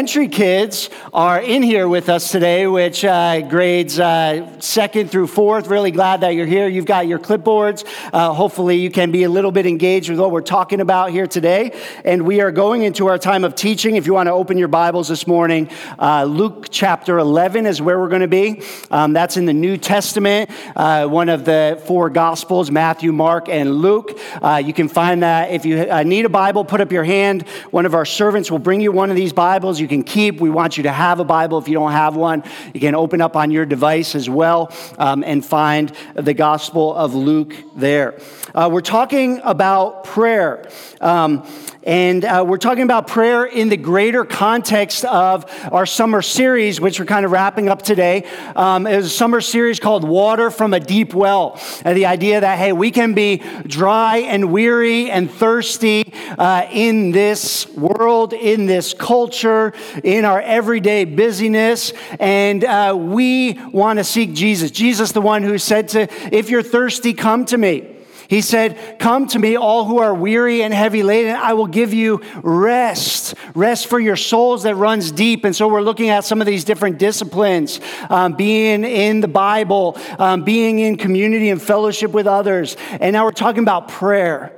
elementary kids are in here with us today, which uh, grades uh, second through fourth. Really glad that you're here. You've got your clipboards. Uh, hopefully, you can be a little bit engaged with what we're talking about here today. And we are going into our time of teaching. If you want to open your Bibles this morning, uh, Luke chapter 11 is where we're going to be. Um, that's in the New Testament, uh, one of the four Gospels Matthew, Mark, and Luke. Uh, you can find that. If you need a Bible, put up your hand. One of our servants will bring you one of these Bibles you can keep. We want you to have a Bible if you don't have one. You can open up on your device as well um, and find the Gospel of Luke there. Uh, we're talking about prayer. Um, and uh, we're talking about prayer in the greater context of our summer series, which we're kind of wrapping up today. Um, it was a summer series called Water from a Deep Well. And the idea that, hey, we can be dry and weary and thirsty uh, in this world, in this culture, in our everyday busyness. And uh, we want to seek Jesus. Jesus, the one who said to, if you're thirsty, come to me. He said, Come to me, all who are weary and heavy laden. I will give you rest, rest for your souls that runs deep. And so we're looking at some of these different disciplines um, being in the Bible, um, being in community and fellowship with others. And now we're talking about prayer.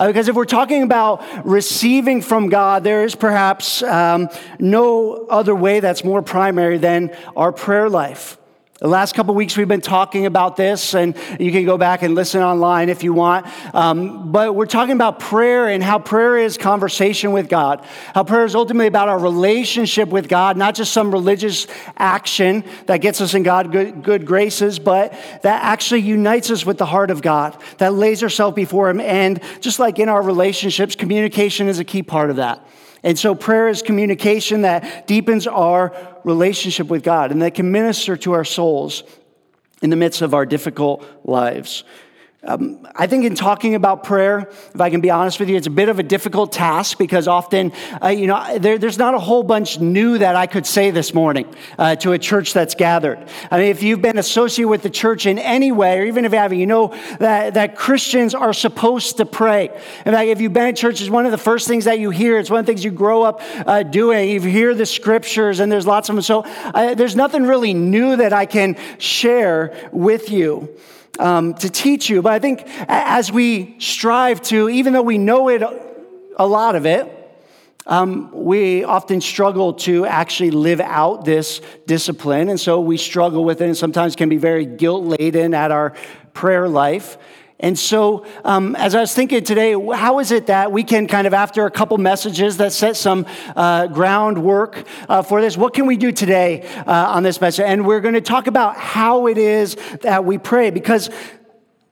Uh, because if we're talking about receiving from God, there is perhaps um, no other way that's more primary than our prayer life. The last couple weeks we've been talking about this, and you can go back and listen online if you want. Um, but we're talking about prayer and how prayer is conversation with God. How prayer is ultimately about our relationship with God, not just some religious action that gets us in God good, good graces, but that actually unites us with the heart of God, that lays ourselves before Him. And just like in our relationships, communication is a key part of that. And so prayer is communication that deepens our relationship with God and that can minister to our souls in the midst of our difficult lives. Um, I think in talking about prayer, if I can be honest with you, it's a bit of a difficult task because often, uh, you know, there, there's not a whole bunch new that I could say this morning uh, to a church that's gathered. I mean, if you've been associated with the church in any way, or even if you haven't, you know that, that Christians are supposed to pray. In fact, if you've been in church, it's one of the first things that you hear. It's one of the things you grow up uh, doing. You hear the scriptures, and there's lots of them. So uh, there's nothing really new that I can share with you um, to teach you. But I think as we strive to, even though we know it, a lot of it, um, we often struggle to actually live out this discipline. And so we struggle with it and sometimes can be very guilt laden at our prayer life. And so, um, as I was thinking today, how is it that we can kind of, after a couple messages that set some uh, groundwork uh, for this, what can we do today uh, on this message? And we're going to talk about how it is that we pray, because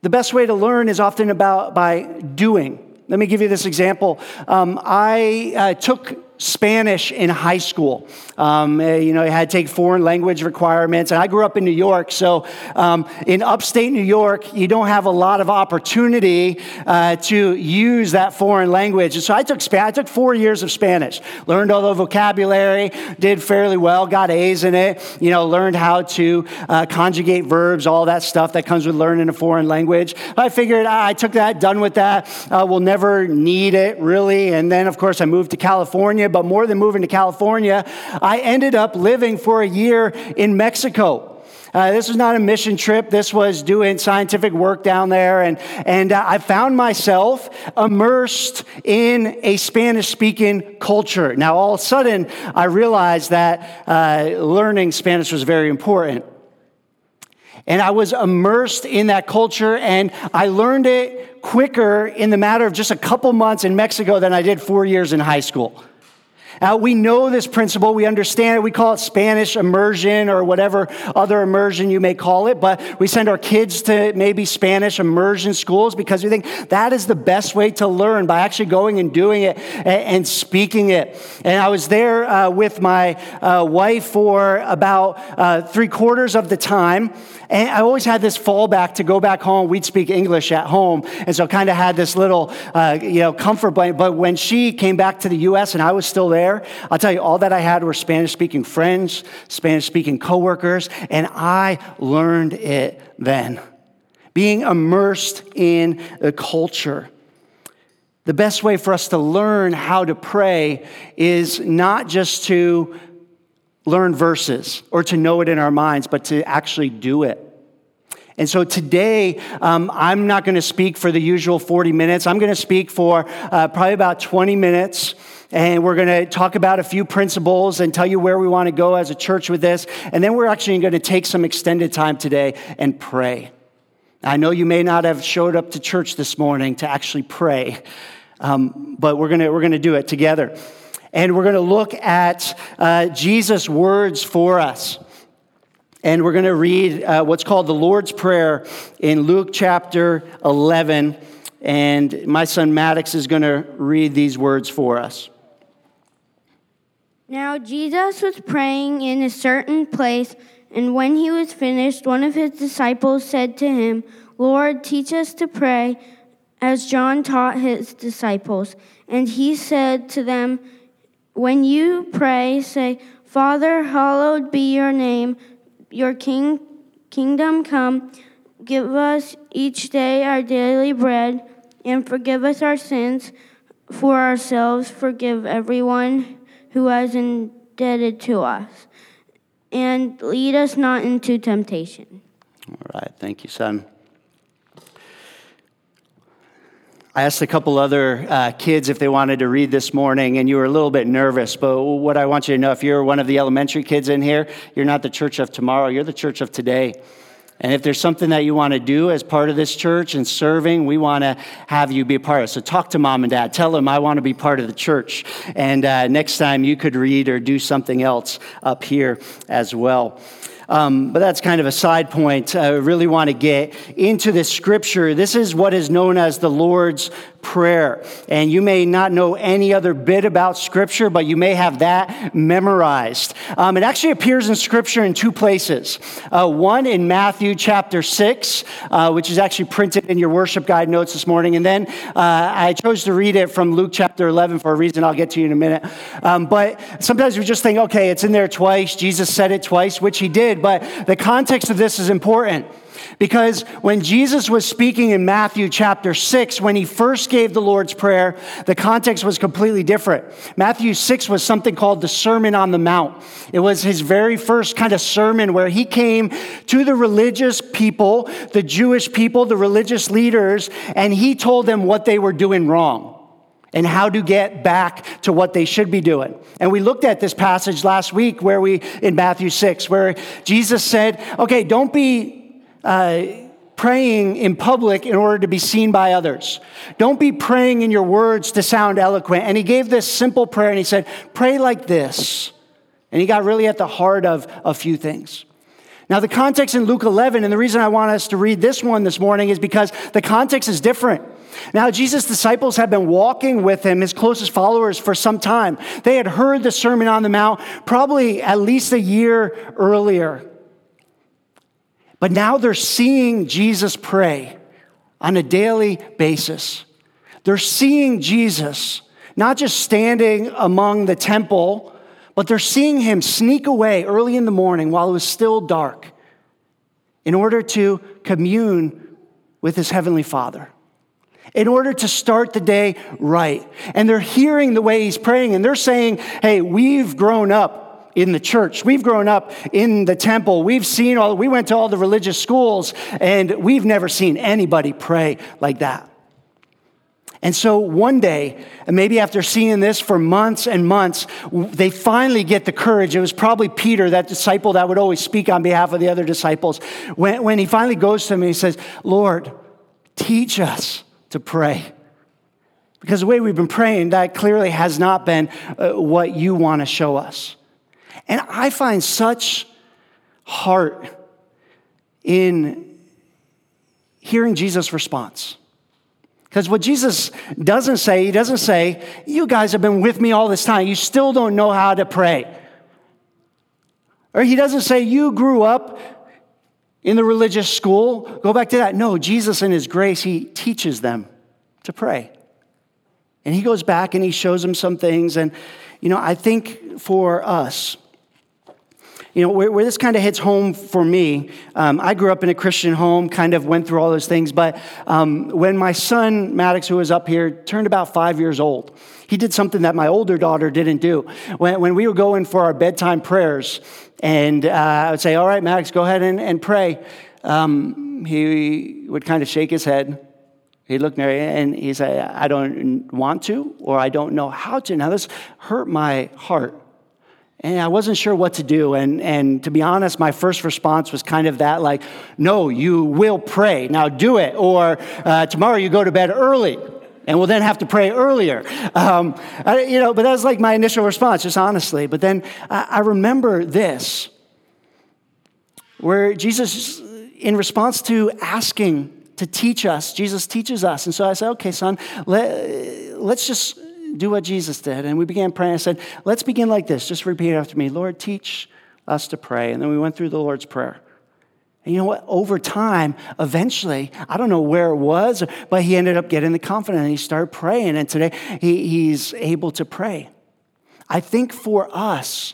the best way to learn is often about by doing. Let me give you this example. Um, I uh, took Spanish in high school. Um, eh, you know, I had to take foreign language requirements. And I grew up in New York. So um, in upstate New York, you don't have a lot of opportunity uh, to use that foreign language. And so I took, I took four years of Spanish, learned all the vocabulary, did fairly well, got A's in it, you know, learned how to uh, conjugate verbs, all that stuff that comes with learning a foreign language. I figured ah, I took that, done with that. Uh, we'll never need it really. And then, of course, I moved to California but more than moving to California, I ended up living for a year in Mexico. Uh, this was not a mission trip. This was doing scientific work down there. And, and uh, I found myself immersed in a Spanish speaking culture. Now, all of a sudden, I realized that uh, learning Spanish was very important. And I was immersed in that culture, and I learned it quicker in the matter of just a couple months in Mexico than I did four years in high school. Uh, we know this principle. We understand it. We call it Spanish immersion or whatever other immersion you may call it. But we send our kids to maybe Spanish immersion schools because we think that is the best way to learn by actually going and doing it and, speaking it. And I was there uh, with my uh, wife for about uh, three quarters of the time. And I always had this fallback to go back home. We'd speak English at home. And so kind of had this little, uh, you know, comfort blanket. But when she came back to the U.S. and I was still there, I'll tell you, all that I had were Spanish speaking friends, Spanish speaking coworkers, and I learned it then. Being immersed in the culture. The best way for us to learn how to pray is not just to learn verses or to know it in our minds, but to actually do it. And so today, um, I'm not going to speak for the usual 40 minutes. I'm going to speak for uh, probably about 20 minutes. And we're going to talk about a few principles and tell you where we want to go as a church with this. And then we're actually going to take some extended time today and pray. I know you may not have showed up to church this morning to actually pray, um, but we're going to, we're going to do it together. And we're going to look at uh, Jesus' words for us. And we're going to read uh, what's called the Lord's Prayer in Luke chapter 11. And my son Maddox is going to read these words for us. Now, Jesus was praying in a certain place, and when he was finished, one of his disciples said to him, Lord, teach us to pray, as John taught his disciples. And he said to them, When you pray, say, Father, hallowed be your name your king, kingdom come. Give us each day our daily bread, and forgive us our sins for ourselves. Forgive everyone who has indebted to us. And lead us not into temptation. All right. Thank you, son. I asked a couple other uh, kids if they wanted to read this morning, and you were a little bit nervous. But what I want you to know if you're one of the elementary kids in here, you're not the church of tomorrow, you're the church of today. And if there's something that you want to do as part of this church and serving, we want to have you be a part of it. So talk to mom and dad. Tell them I want to be part of the church. And uh, next time you could read or do something else up here as well. Um, but that's kind of a side point. I really want to get into this scripture. This is what is known as the Lord's Prayer. And you may not know any other bit about scripture, but you may have that memorized. Um, it actually appears in scripture in two places. Uh, one in Matthew chapter 6, uh, which is actually printed in your worship guide notes this morning. And then uh, I chose to read it from Luke chapter 11 for a reason I'll get to you in a minute. Um, but sometimes we just think, okay, it's in there twice. Jesus said it twice, which he did but the context of this is important. Because when Jesus was speaking in Matthew chapter 6, when he first gave the Lord's Prayer, the context was completely different. Matthew 6 was something called the Sermon on the Mount. It was his very first kind of sermon where he came to the religious people, the Jewish people, the religious leaders, and he told them what they were doing wrong and how to get back to what they should be doing. And we looked at this passage last week where we, in Matthew 6, where Jesus said, okay, don't be uh, praying in public in order to be seen by others. Don't be praying in your words to sound eloquent. And he gave this simple prayer and he said, pray like this. And he got really at the heart of a few things. Now, the context in Luke 11, and the reason I want us to read this one this morning is because the context is different. Now, Jesus' disciples had been walking with him, his closest followers, for some time. They had heard the Sermon on the Mount probably at least a year earlier. But now they're seeing Jesus pray on a daily basis. They're seeing Jesus not just standing among the temple, but they're seeing him sneak away early in the morning while it was still dark in order to commune with his heavenly Father in order to start the day right. And they're hearing the way he's praying and they're saying, Hey, we've grown up in the church. We've grown up in the temple. We've seen all, we went to all the religious schools and we've never seen anybody pray like that. And so one day, maybe after seeing this for months and months, they finally get the courage. It was probably Peter, that disciple that would always speak on behalf of the other disciples. When, when he finally goes to him and he says, Lord, teach us to pray. Because the way we've been praying, that clearly has not been uh, what you want to show us. And I find such heart in hearing Jesus' response. Because what Jesus doesn't say, he doesn't say, You guys have been with me all this time. You still don't know how to pray. Or he doesn't say, You grew up in the religious school. Go back to that. No, Jesus, in his grace, he teaches them to pray. And he goes back and he shows them some things. And, you know, I think for us, You know, where, where this kind of hits home for me, um, I grew up in a Christian home, kind of went through all those things, but um, when my son, Maddox, who was up here, turned about five years old, he did something that my older daughter didn't do. When, when we were going for our bedtime prayers, and uh, I would say, All right, Maddox, go ahead and, and pray, um, he would kind of shake his head. He'd look near and he'd say, I don't want to, or I don't know how to. Now, this hurt my heart and I wasn't sure what to do. And, and to be honest, my first response was kind of that like, no, you will pray. Now do it. Or uh, tomorrow you go to bed early and we'll then have to pray earlier. Um, I, you know, but that was like my initial response, just honestly. But then I, I remember this, where Jesus, in response to asking to teach us, Jesus teaches us. And so I said, okay, son, let, let's just do what Jesus did. And we began praying. I said, let's begin like this. Just repeat after me Lord, teach us to pray. And then we went through the Lord's Prayer. And you know what? Over time, eventually, I don't know where it was, but he ended up getting the confidence and he started praying. And today, he, he's able to pray. I think for us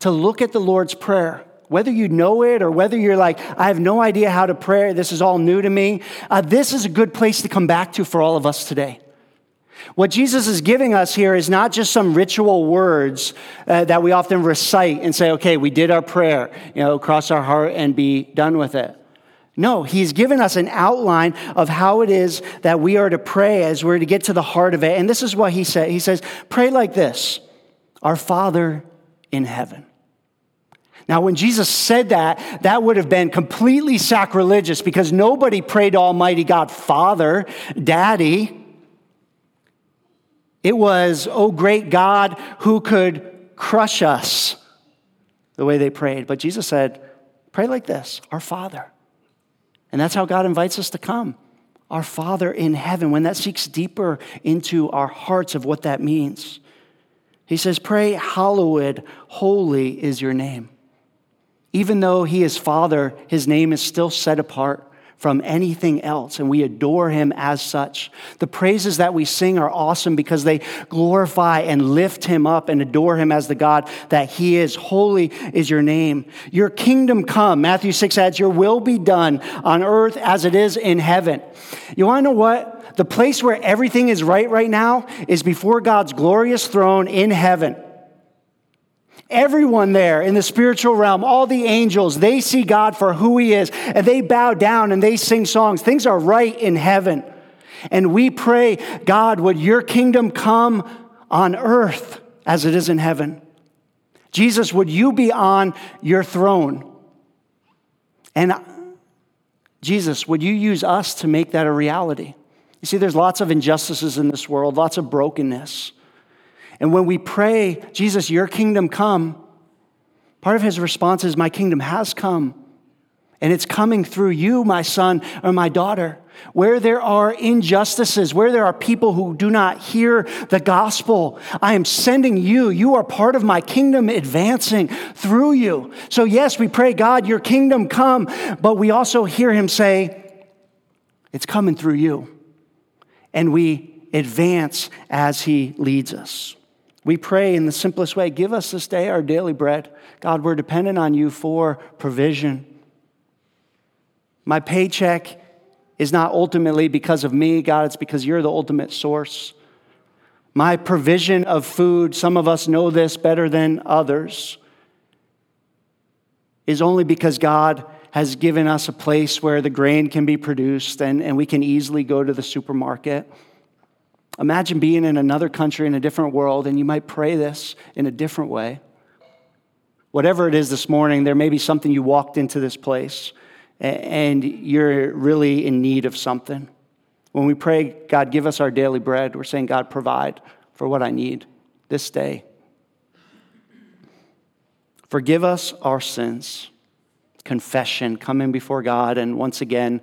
to look at the Lord's Prayer, whether you know it or whether you're like, I have no idea how to pray, this is all new to me, uh, this is a good place to come back to for all of us today. What Jesus is giving us here is not just some ritual words uh, that we often recite and say, okay, we did our prayer, you know, cross our heart and be done with it. No, he's given us an outline of how it is that we are to pray as we're to get to the heart of it. And this is what he said. He says, pray like this Our Father in heaven. Now, when Jesus said that, that would have been completely sacrilegious because nobody prayed to Almighty God, Father, Daddy. It was, oh great God, who could crush us, the way they prayed. But Jesus said, pray like this Our Father. And that's how God invites us to come. Our Father in heaven, when that seeks deeper into our hearts of what that means. He says, Pray, hallowed, holy is your name. Even though he is Father, his name is still set apart from anything else, and we adore him as such. The praises that we sing are awesome because they glorify and lift him up and adore him as the God that he is. Holy is your name. Your kingdom come. Matthew 6 adds, Your will be done on earth as it is in heaven. You want to know what? The place where everything is right right now is before God's glorious throne in heaven. Everyone there in the spiritual realm, all the angels, they see God for who He is, and they bow down and they sing songs. Things are right in heaven. And we pray, God, would your kingdom come on earth as it is in heaven? Jesus, would you be on your throne? And Jesus, would you use us to make that a reality? You see, there's lots of injustices in this world, lots of brokenness. And when we pray, Jesus, your kingdom come, part of his response is, My kingdom has come. And it's coming through you, my son or my daughter. Where there are injustices, where there are people who do not hear the gospel, I am sending you. You are part of my kingdom advancing through you. So, yes, we pray, God, your kingdom come, but we also hear him say, It's coming through you. And we advance as he leads us. We pray in the simplest way give us this day our daily bread. God, we're dependent on you for provision. My paycheck is not ultimately because of me, God, it's because you're the ultimate source. My provision of food, some of us know this better than others, is only because God has given us a place where the grain can be produced and, and we can easily go to the supermarket. Imagine being in another country in a different world, and you might pray this in a different way. Whatever it is this morning, there may be something you walked into this place and you're really in need of something. When we pray, God, give us our daily bread, we're saying, God, provide for what I need this day. Forgive us our sins. Confession, coming before God, and once again,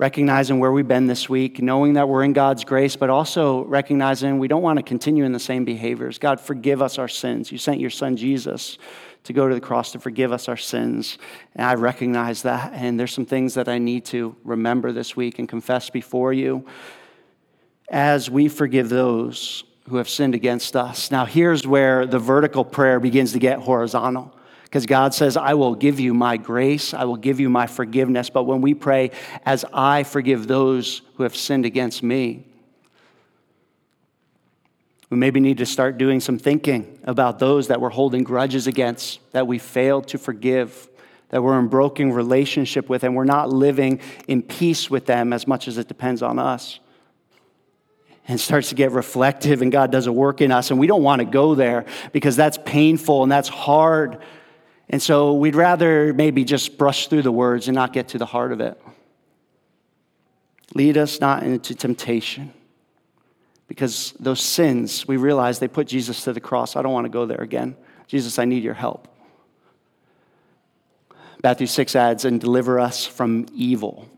recognizing where we've been this week, knowing that we're in God's grace, but also recognizing we don't want to continue in the same behaviors. God, forgive us our sins. You sent your son Jesus to go to the cross to forgive us our sins. And I recognize that. And there's some things that I need to remember this week and confess before you as we forgive those who have sinned against us. Now, here's where the vertical prayer begins to get horizontal Because God says, I will give you my grace, I will give you my forgiveness. But when we pray, as I forgive those who have sinned against me, we maybe need to start doing some thinking about those that we're holding grudges against, that we failed to forgive, that we're in broken relationship with, and we're not living in peace with them as much as it depends on us. And starts to get reflective, and God does a work in us, and we don't want to go there because that's painful and that's hard. And so we'd rather maybe just brush through the words and not get to the heart of it. Lead us not into temptation because those sins, we realize they put Jesus to the cross. I don't want to go there again. Jesus, I need your help. Matthew 6 adds, and deliver us from evil.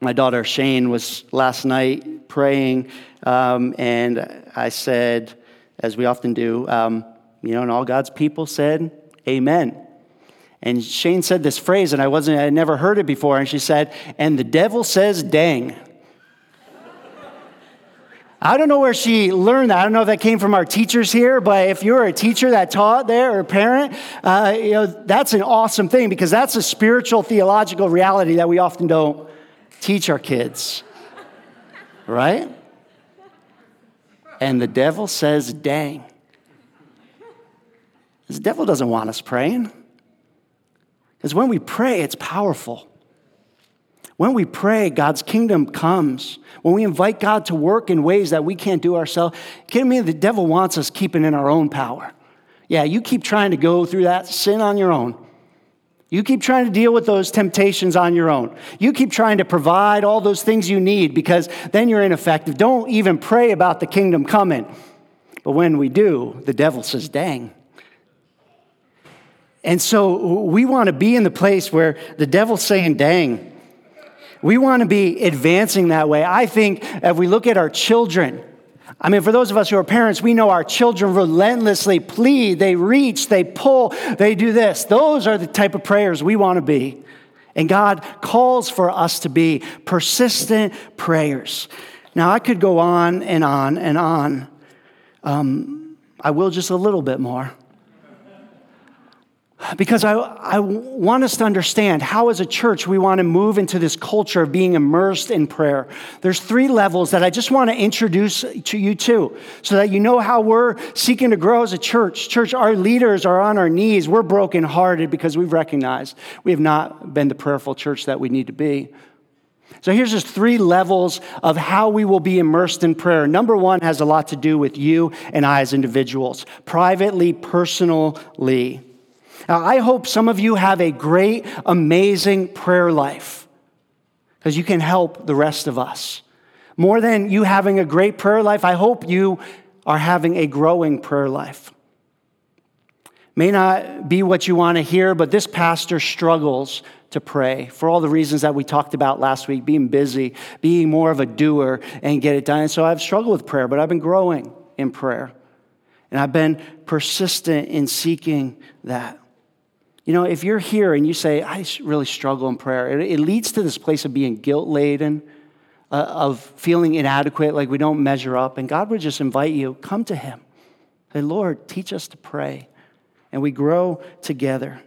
My daughter Shane was last night praying, um, and I said, as we often do, um, you know, and all God's people said, Amen. And Shane said this phrase, and I wasn't, I never heard it before, and she said, and the devil says, dang. I don't know where she learned that. I don't know if that came from our teachers here, but if you're a teacher that taught there or a parent, uh, you know, that's an awesome thing because that's a spiritual, theological reality that we often don't teach our kids. Right? And the devil says, dang. The devil doesn't want us praying. Because when we pray, it's powerful. When we pray, God's kingdom comes. When we invite God to work in ways that we can't do ourselves, kidding me? The devil wants us keeping in our own power. Yeah, you keep trying to go through that sin on your own. You keep trying to deal with those temptations on your own. You keep trying to provide all those things you need because then you're ineffective. Don't even pray about the kingdom coming. But when we do, the devil says, dang. And so we want to be in the place where the devil's saying, dang. We want to be advancing that way. I think if we look at our children, I mean, for those of us who are parents, we know our children relentlessly plead, they reach, they pull, they do this. Those are the type of prayers we want to be. And God calls for us to be persistent prayers. Now, I could go on and on and on. Um, I will just a little bit more because I, I want us to understand how, as a church, we want to move into this culture of being immersed in prayer. There's three levels that I just want to introduce to you to so that you know how we're seeking to grow as a church. Church, our leaders are on our knees. We're brokenhearted because we've recognized we have not been the prayerful church that we need to be. So here's just three levels of how we will be immersed in prayer. Number one has a lot to do with you and I as individuals, privately, personally. Now, I hope some of you have a great, amazing prayer life because you can help the rest of us. More than you having a great prayer life, I hope you are having a growing prayer life. May not be what you want to hear, but this pastor struggles to pray for all the reasons that we talked about last week being busy, being more of a doer, and get it done. And so I've struggled with prayer, but I've been growing in prayer. And I've been persistent in seeking that. You know, if you're here and you say, I really struggle in prayer, it, it leads to this place of being guilt laden, uh, of feeling inadequate, like we don't measure up. And God would just invite you, come to Him. Say, Lord, teach us to pray. And we grow together.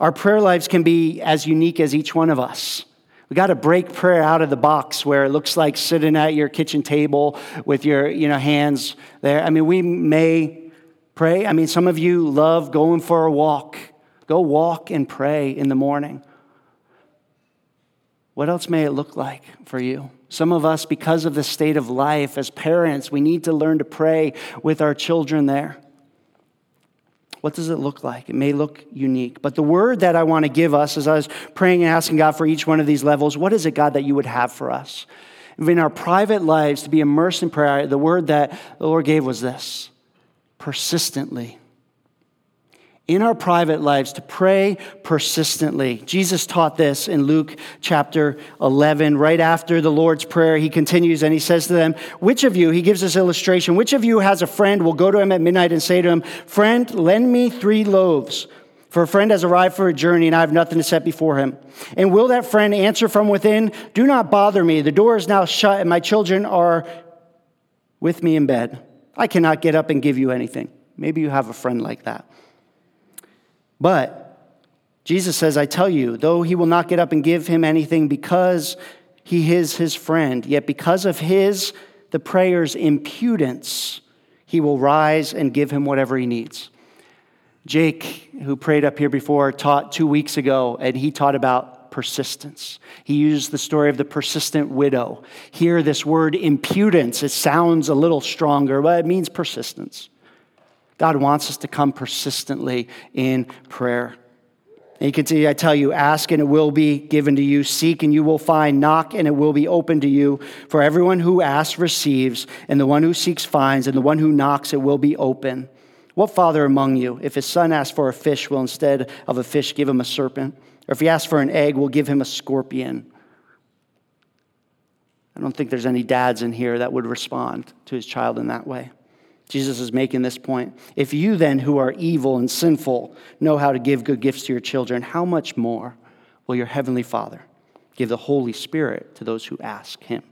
Our prayer lives can be as unique as each one of us. We got to break prayer out of the box where it looks like sitting at your kitchen table with your you know, hands there. I mean, we may pray. I mean, some of you love going for a walk Go walk and pray in the morning. What else may it look like for you? Some of us, because of the state of life as parents, we need to learn to pray with our children there. What does it look like? It may look unique. But the word that I want to give us as I was praying and asking God for each one of these levels, what is it, God, that you would have for us? In our private lives, to be immersed in prayer, the word that the Lord gave was this persistently in our private lives to pray persistently. Jesus taught this in Luke chapter 11. Right after the Lord's Prayer, he continues and he says to them, Which of you, he gives this illustration, which of you has a friend, will go to him at midnight and say to him, Friend, lend me three loaves. For a friend has arrived for a journey and I have nothing to set before him. And will that friend answer from within, Do not bother me. The door is now shut and my children are with me in bed. I cannot get up and give you anything. Maybe you have a friend like that. But Jesus says, I tell you, though he will not get up and give him anything because he is his friend, yet because of his, the prayer's impudence, he will rise and give him whatever he needs. Jake, who prayed up here before, taught two weeks ago, and he taught about persistence. He used the story of the persistent widow. Here, this word impudence, it sounds a little stronger, but it means persistence. God wants us to come persistently in prayer. And you can see, I tell you, ask and it will be given to you, seek and you will find, knock and it will be open to you. For everyone who asks receives, and the one who seeks finds, and the one who knocks it will be open. What father among you, if his son asks for a fish, will instead of a fish give him a serpent? Or if he asks for an egg, will give him a scorpion? I don't think there's any dads in here that would respond to his child in that way. Jesus is making this point. If you then, who are evil and sinful, know how to give good gifts to your children, how much more will your heavenly Father give the Holy Spirit to those who ask him?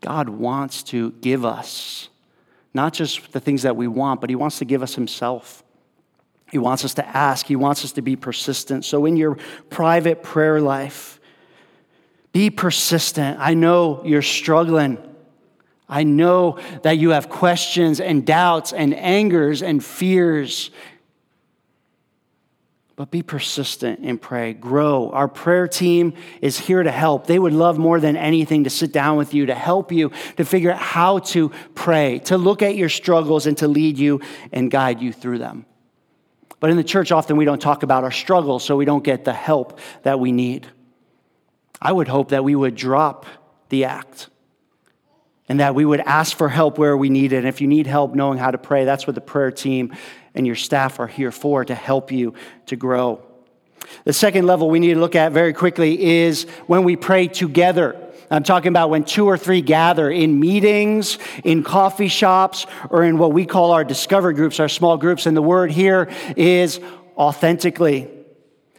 God wants to give us not just the things that we want, but he wants to give us himself. He wants us to ask, he wants us to be persistent. So, in your private prayer life, be persistent. I know you're struggling. I know that you have questions and doubts and angers and fears. But be persistent and pray. Grow. Our prayer team is here to help. They would love more than anything to sit down with you, to help you, to figure out how to pray, to look at your struggles and to lead you and guide you through them. But in the church, often we don't talk about our struggles, so we don't get the help that we need. I would hope that we would drop the act and that we would ask for help where we need it. And if you need help knowing how to pray, that's what the prayer team and your staff are here for to help you to grow. The second level we need to look at very quickly is when we pray together. I'm talking about when two or three gather in meetings, in coffee shops, or in what we call our discover groups, our small groups. And the word here is authentically.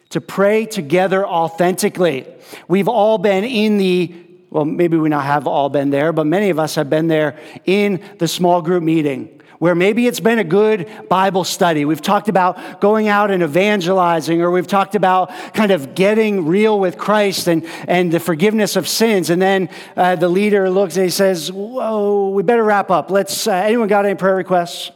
To pray together authentically. We've all been in the well, maybe we not have all been there, but many of us have been there in the small group meeting where maybe it's been a good Bible study. We've talked about going out and evangelizing, or we've talked about kind of getting real with Christ and, and the forgiveness of sins. And then uh, the leader looks and he says, Whoa, we better wrap up. Let's, uh, anyone got any prayer requests?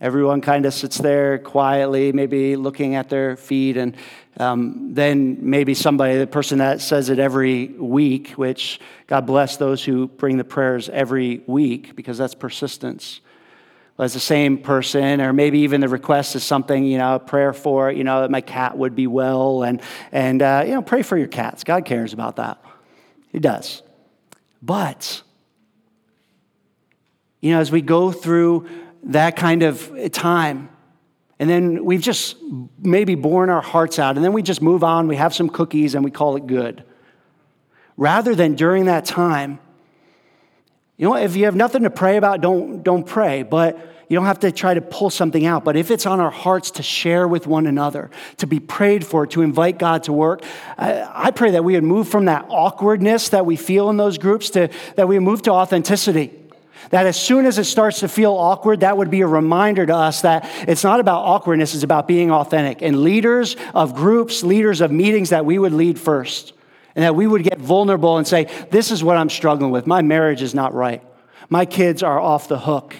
Everyone kind of sits there quietly, maybe looking at their feet, and um, then maybe somebody, the person that says it every week, which God bless those who bring the prayers every week because that's persistence. As the same person, or maybe even the request is something, you know, a prayer for, you know, that my cat would be well, and, and uh, you know, pray for your cats. God cares about that. He does. But, you know, as we go through that kind of time. And then we've just maybe borne our hearts out, and then we just move on, we have some cookies, and we call it good. Rather than during that time, you know, if you have nothing to pray about, don't, don't pray, but you don't have to try to pull something out. But if it's on our hearts to share with one another, to be prayed for, to invite God to work, I, I pray that we would move from that awkwardness that we feel in those groups to that we move to authenticity that as soon as it starts to feel awkward, that would be a reminder to us that it's not about awkwardness, it's about being authentic. And leaders of groups, leaders of meetings, that we would lead first. And that we would get vulnerable and say, This is what I'm struggling with. My marriage is not right. My kids are off the hook.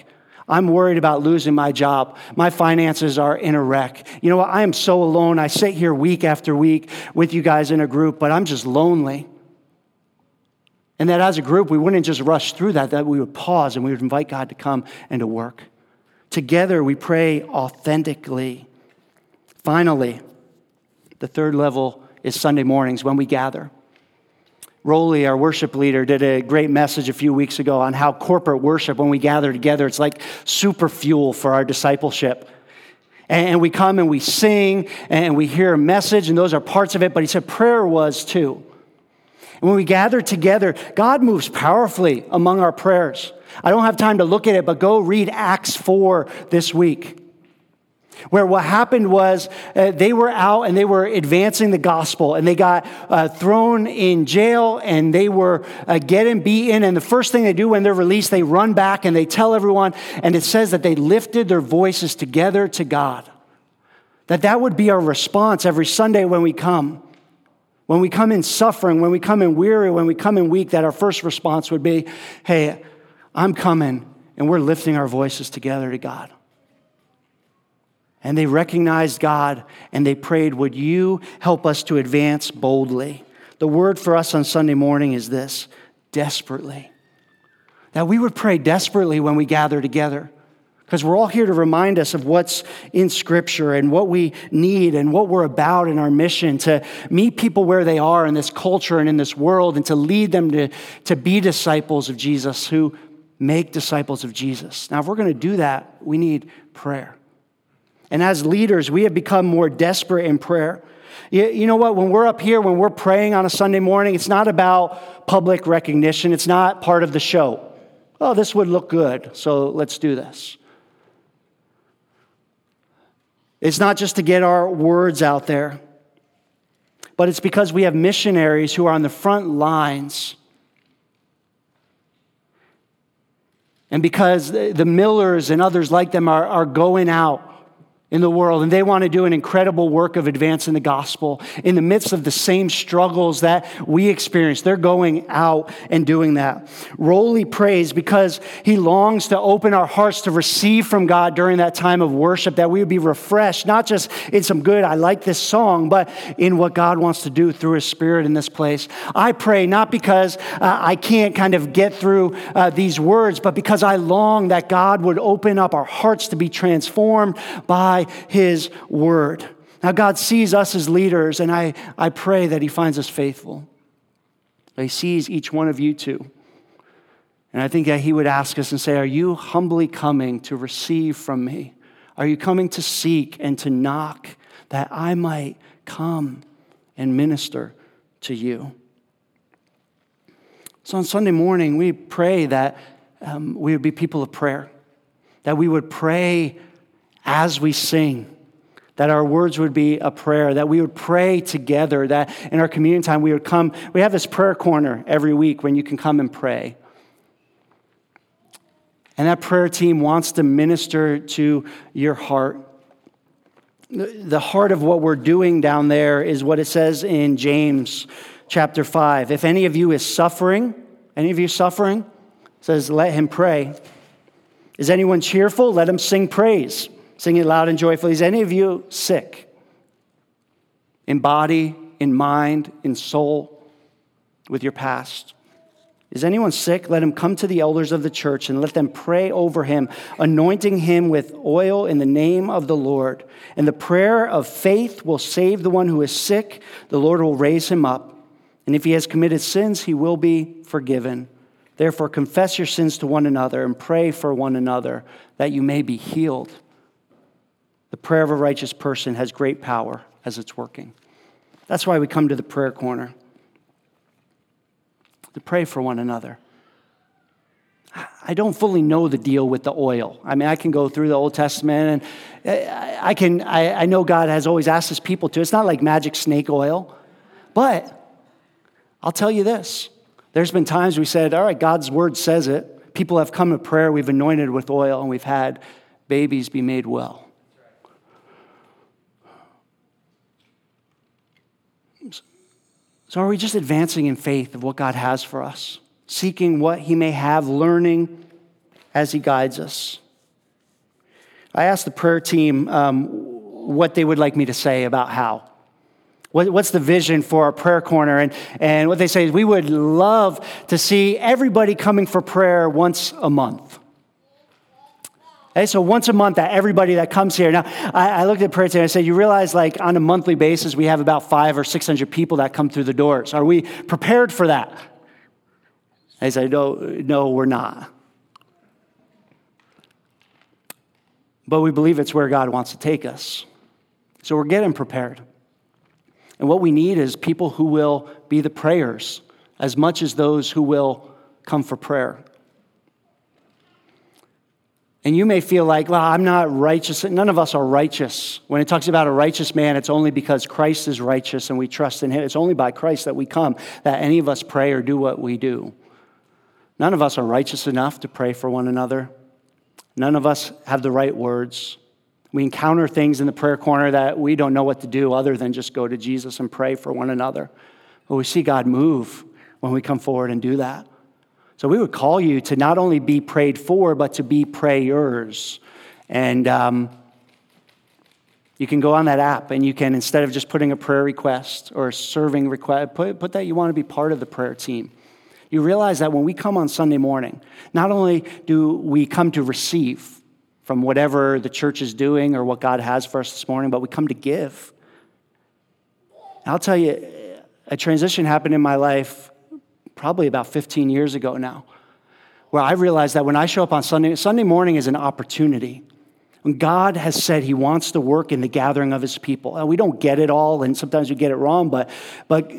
I'm worried about losing my job. My finances are in a wreck. You know what? I am so alone. I sit here week after week with you guys in a group, but I'm just lonely. And that as a group, we wouldn't just rush through that, that we would pause and we would invite God to come and to work. Together, we pray authentically. Finally, the third level is Sunday mornings when we gather. Rolly, our worship leader, did a great message a few weeks ago on how corporate worship, when we gather together, it's like super fuel for our discipleship. And we come and we sing and we hear a message, and those are parts of it, but he said prayer was too. And when we gather together, God moves powerfully among our prayers. I don't have time to look at it, but go read Acts 4 this week. Where what happened was uh, they were out and they were advancing the gospel and they got uh, thrown in jail and they were uh, getting beaten. And the first thing they do when they're released, they run back and they tell everyone. And it says that they lifted their voices together to God. That that would be our response every Sunday when we come. When we come in suffering, when we come in weary, when we come in weak, that our first response would be, hey, I'm coming, and we're lifting our voices together to God. And they recognized God and they prayed, Would you help us to advance boldly? The word for us on Sunday morning is this desperately. That we would pray desperately when we gather together. Because we're all here to remind us of what's in Scripture and what we need and what we're about in our mission to meet people where they are in this culture and in this world and to lead them to, to be disciples of Jesus who make disciples of Jesus. Now, if we're going to do that, we need prayer. And as leaders, we have become more desperate in prayer. You, you know what? When we're up here, when we're praying on a Sunday morning, it's not about public recognition, it's not part of the show. Oh, this would look good, so let's do this. It's not just to get our words out there, but it's because we have missionaries who are on the front lines. And because the Millers and others like them are, are going out in the world, and they want to do an incredible work of advancing the gospel in the midst of the same struggles that we experience. They're going out and doing that. Rowley prays because he longs to open our hearts to receive from God during that time of worship, that we would be refreshed, not just in some good, I like this song, but in what God wants to do through His Spirit in this place. I pray not because uh, I can't kind of get through uh, these words, but because I long that God would open up our hearts to be transformed by by his word. Now, God sees us as leaders, and I, I pray that he finds us faithful. He sees each one of you too. And I think that he would ask us and say, Are you humbly coming to receive from me? Are you coming to seek and to knock that I might come and minister to you? So on Sunday morning, we pray that um, we would be people of prayer, that we would pray as we sing, that our words would be a prayer, that we would pray together, that in our communion time we would come. We have this prayer corner every week when you can come and pray. And that prayer team wants to minister to your heart. The heart of what we're doing down there is what it says in James chapter 5. If any of you is suffering, any of you suffering, says, let him pray. Is anyone cheerful? Let him sing praise. Sing it loud and joyfully. Is any of you sick? In body, in mind, in soul, with your past? Is anyone sick? Let him come to the elders of the church and let them pray over him, anointing him with oil in the name of the Lord. And the prayer of faith will save the one who is sick. The Lord will raise him up. And if he has committed sins, he will be forgiven. Therefore, confess your sins to one another and pray for one another that you may be healed. The prayer of a righteous person has great power as it's working. That's why we come to the prayer corner to pray for one another. I don't fully know the deal with the oil. I mean, I can go through the Old Testament and uh, I can, I, I know God has always asked his people to. It's not like magic snake oil. But I'll tell you this there's been times we said, all right, God's word says it. People have come to prayer, we've anointed with oil, and we've had babies be made well. So, are we just advancing in faith of what God has for us, seeking what He may have, learning as He guides us? I asked the prayer team um, what they would like me to say about how. what's the vision for our prayer corner? And, and what they say is we would love to see everybody coming for prayer once a month. Okay, so once a month, that everybody that comes here. Now, I, I looked at prayer today and I said, you realize, like, on a monthly basis, we have about five or 600 people that come through the doors. Are we prepared for that? I said, no, no, we're not. But we believe it's where God wants to take us. So we're getting prepared. And what we need is people who will be the prayers as much as those who will come for prayer. And you may feel like, well, I'm not righteous. None of us are righteous. When it talks about a righteous man, it's only because Christ is righteous and we trust in him. It's only by Christ that we come, that any of us pray or do what we do. None of us are righteous enough to pray for one another. None of us have the right words. We encounter things in the prayer corner that we don't know what to do other than just go to Jesus and pray for one another. But we see God move when we come forward and do that. So we would call you to not only be prayed for, but to be prayers. And um, you can go on that app and you can, instead of just putting a prayer request or a serving request, put, put that you want to be part of the prayer team. You realize that when we come on Sunday morning, not only do we come to receive from whatever the church is doing or what God has for us this morning, but we come to give. I'll tell you, a transition happened in my life probably about 15 years ago now, where I realized that when I show up on Sunday, Sunday morning is an opportunity when God has said he wants to work in the gathering of his people. And we don't get it all, and sometimes we get it wrong, but, but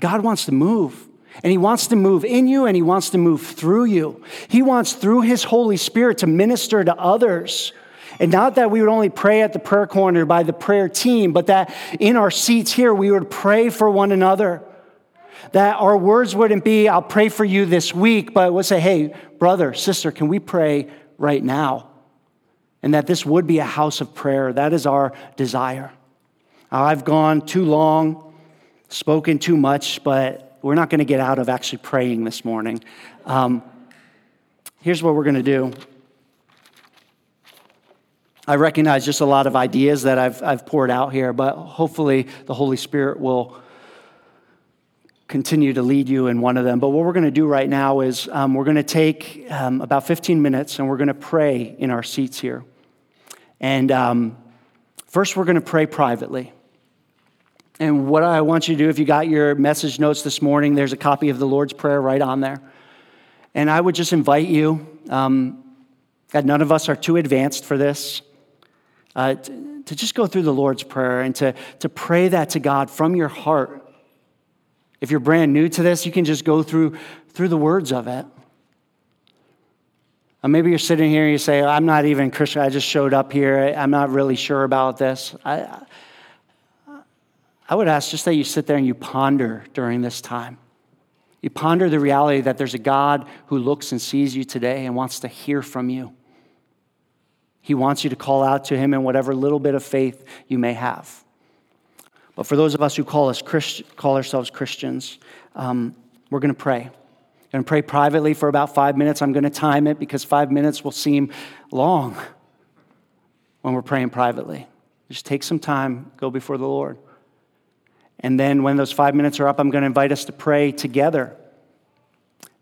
God wants to move. And he wants to move in you and he wants to move through you. He wants, through his Holy Spirit, to minister to others. And not that we would only pray at the prayer corner by the prayer team, but that in our seats here, we would pray for one another. That our words wouldn't be, I'll pray for you this week, but we'll say, hey, brother, sister, can we pray right now? and that this would be a house of prayer. That is our desire. I've gone too long, spoken too much, but we're not going to get out of actually praying this morning. Um, here's what we're going to do. I recognize just a lot of ideas that I've, I've poured out here, but hopefully the Holy Spirit will continue to lead you in one of them. But what we're going to do right now is um, we're going to take um, about 15 minutes and we're going to pray in our seats here. And um, first, we're going to pray privately. And what I want you to do, if you got your message notes this morning, there's a copy of the Lord's Prayer right on there. And I would just invite you, um, that none of us are too advanced for this, uh, to, to just go through the Lord's Prayer and to, to pray that to God from your heart. If you're brand new to this, you can just go through, through the words of it. Or maybe you're sitting here and you say, I'm not even Christian. I just showed up here. I'm not really sure about this. I, I would ask just that you sit there and you ponder during this time. You ponder the reality that there's a God who looks and sees you today and wants to hear from you. He wants you to call out to him in whatever little bit of faith you may have. But for those of us who call, us Christ, call ourselves Christians, um, we're going to pray going to pray privately for about five minutes. I'm going to time it because five minutes will seem long when we're praying privately. Just take some time, go before the Lord. And then when those five minutes are up, I'm going to invite us to pray together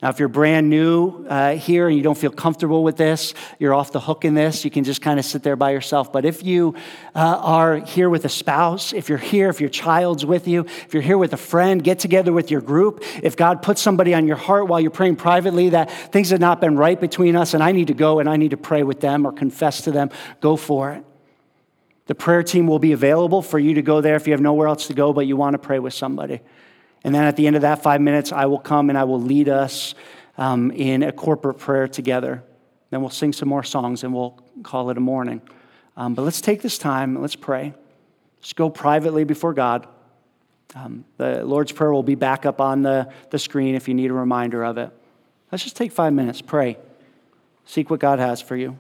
now, if you're brand new uh, here and you don't feel comfortable with this, you're off the hook in this, you can just kind of sit there by yourself. But if you uh, are here with a spouse, if you're here, if your child's with you, if you're here with a friend, get together with your group. If God puts somebody on your heart while you're praying privately that things have not been right between us and I need to go and I need to pray with them or confess to them, go for it. The prayer team will be available for you to go there if you have nowhere else to go, but you want to pray with somebody. And then at the end of that five minutes, I will come and I will lead us um, in a corporate prayer together. Then we'll sing some more songs and we'll call it a morning. Um, but let's take this time, let's pray. Just go privately before God. Um, the Lord's Prayer will be back up on the, the screen if you need a reminder of it. Let's just take five minutes, pray, seek what God has for you.